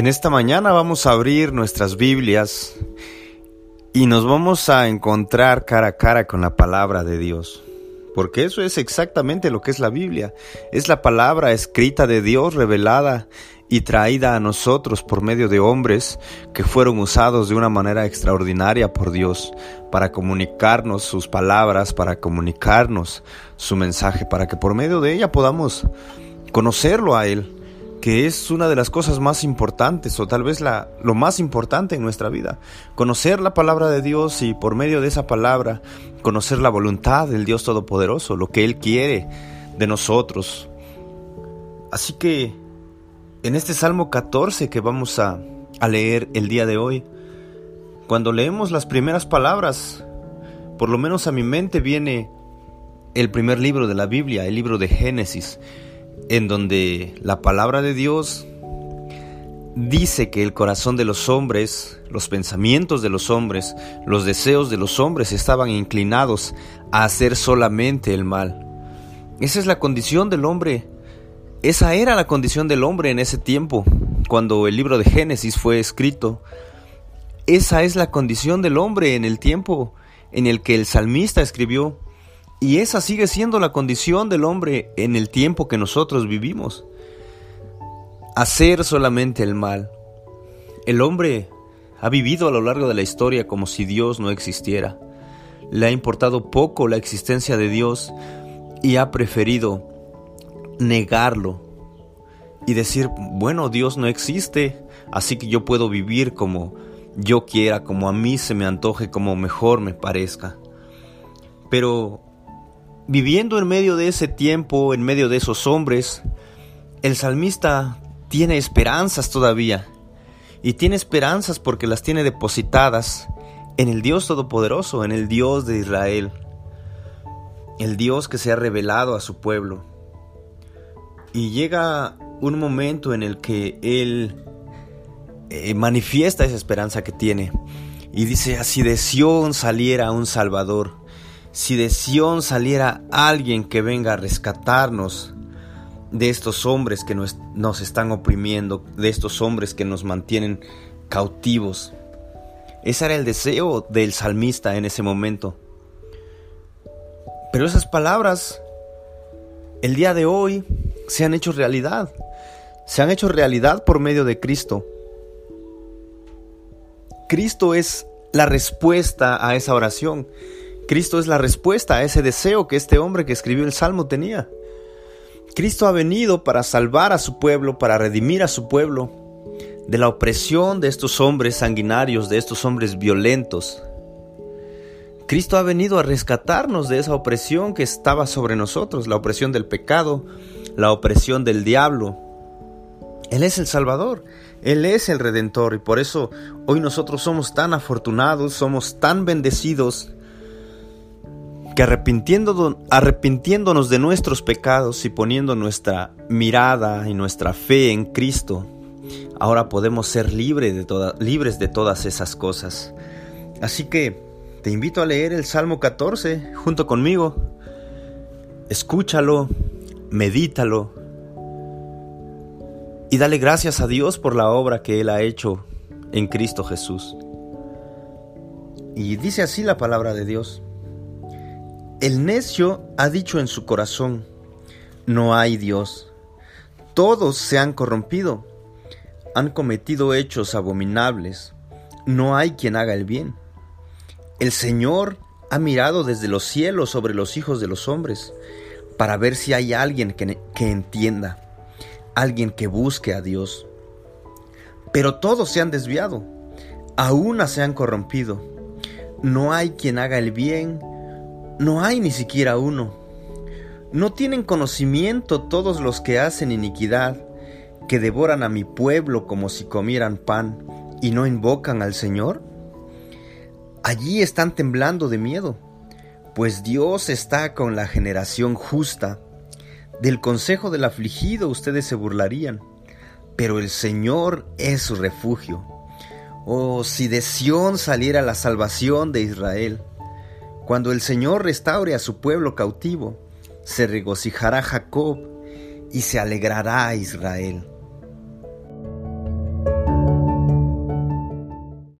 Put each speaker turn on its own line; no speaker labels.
En esta mañana vamos a abrir nuestras Biblias y nos vamos a encontrar cara a cara con la palabra de Dios. Porque eso es exactamente lo que es la Biblia. Es la palabra escrita de Dios revelada y traída a nosotros por medio de hombres que fueron usados de una manera extraordinaria por Dios para comunicarnos sus palabras, para comunicarnos su mensaje, para que por medio de ella podamos conocerlo a Él que es una de las cosas más importantes o tal vez la, lo más importante en nuestra vida. Conocer la palabra de Dios y por medio de esa palabra conocer la voluntad del Dios Todopoderoso, lo que Él quiere de nosotros. Así que en este Salmo 14 que vamos a, a leer el día de hoy, cuando leemos las primeras palabras, por lo menos a mi mente viene el primer libro de la Biblia, el libro de Génesis en donde la palabra de Dios dice que el corazón de los hombres, los pensamientos de los hombres, los deseos de los hombres estaban inclinados a hacer solamente el mal. Esa es la condición del hombre. Esa era la condición del hombre en ese tiempo, cuando el libro de Génesis fue escrito. Esa es la condición del hombre en el tiempo en el que el salmista escribió. Y esa sigue siendo la condición del hombre en el tiempo que nosotros vivimos. Hacer solamente el mal. El hombre ha vivido a lo largo de la historia como si Dios no existiera. Le ha importado poco la existencia de Dios y ha preferido negarlo y decir, bueno, Dios no existe, así que yo puedo vivir como yo quiera, como a mí se me antoje, como mejor me parezca. Pero viviendo en medio de ese tiempo, en medio de esos hombres, el salmista tiene esperanzas todavía. Y tiene esperanzas porque las tiene depositadas en el Dios Todopoderoso, en el Dios de Israel. El Dios que se ha revelado a su pueblo. Y llega un momento en el que Él eh, manifiesta esa esperanza que tiene. Y dice, así de Sión saliera un Salvador si de Sión saliera alguien que venga a rescatarnos de estos hombres que nos, nos, están oprimiendo, de estos hombres que nos mantienen cautivos. Ese era el deseo del salmista en ese momento. Pero esas palabras, el día de hoy, se han hecho realidad. Se han hecho realidad por medio de Cristo. Cristo es la respuesta a esa oración. Cristo es la respuesta a ese deseo que este hombre que escribió el Salmo tenía. Cristo ha venido para salvar a su pueblo, para redimir a su pueblo de la opresión de estos hombres sanguinarios, de estos hombres violentos. Cristo ha venido a rescatarnos de esa opresión que estaba sobre nosotros, la opresión del pecado, la opresión del diablo. Él es el Salvador, Él es el Redentor y por eso hoy nosotros somos tan afortunados, somos tan bendecidos que arrepintiéndonos de nuestros pecados y poniendo nuestra mirada y nuestra fe en Cristo, ahora podemos ser libres de, libres de todas esas cosas. Así que te invito a leer el Salmo 14 junto conmigo. Escúchalo, medítalo y dale gracias a Dios por la obra que Él ha hecho en Cristo Jesús. Y dice así la palabra de Dios. El necio ha dicho en su corazón, no hay Dios. Todos se han corrompido, han cometido hechos abominables, no hay quien haga el bien. El Señor ha mirado desde los cielos sobre los hijos de los hombres, para ver si hay alguien que, que entienda, alguien que busque a Dios. Pero todos se han desviado, a una se han corrompido. No hay quien haga el bien, no hay ni siquiera uno. ¿No tienen conocimiento todos los que hacen iniquidad, que devoran a mi pueblo como si comieran pan y no invocan al Señor? Allí están temblando de miedo, pues Dios está con la generación justa. Del consejo del afligido ustedes se burlarían, pero el Señor es su refugio. Oh, si de Sión saliera la salvación de Israel. Cuando el Señor restaure a su pueblo cautivo, se regocijará Jacob y se alegrará Israel.